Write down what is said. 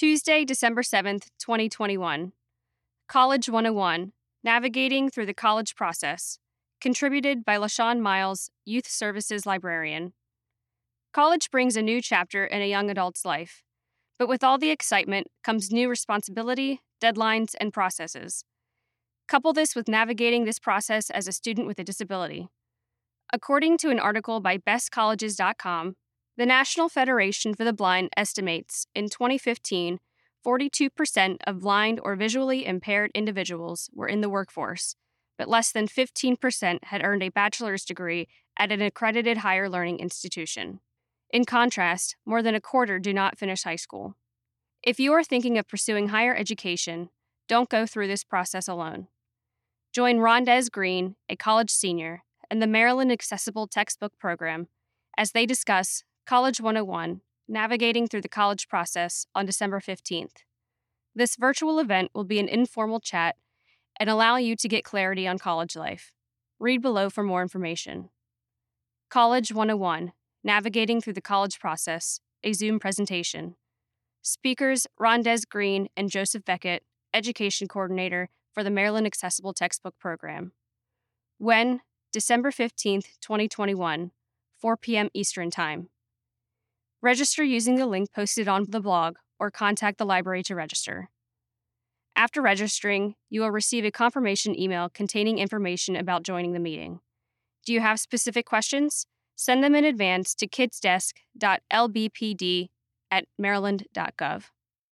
Tuesday, December 7th, 2021. College 101 Navigating Through the College Process. Contributed by LaShawn Myles, Youth Services Librarian. College brings a new chapter in a young adult's life, but with all the excitement comes new responsibility, deadlines, and processes. Couple this with navigating this process as a student with a disability. According to an article by bestcolleges.com, the National Federation for the Blind estimates in 2015, 42% of blind or visually impaired individuals were in the workforce, but less than 15% had earned a bachelor's degree at an accredited higher learning institution. In contrast, more than a quarter do not finish high school. If you are thinking of pursuing higher education, don't go through this process alone. Join Rondez Green, a college senior, and the Maryland Accessible Textbook Program as they discuss College 101 Navigating Through the College Process on December 15th. This virtual event will be an informal chat and allow you to get clarity on college life. Read below for more information. College 101 Navigating Through the College Process, a Zoom presentation. Speakers Rondez Green and Joseph Beckett, Education Coordinator for the Maryland Accessible Textbook Program. When? December 15th, 2021, 4 p.m. Eastern Time. Register using the link posted on the blog or contact the library to register. After registering, you will receive a confirmation email containing information about joining the meeting. Do you have specific questions? Send them in advance to kidsdesk.lbpd at maryland.gov.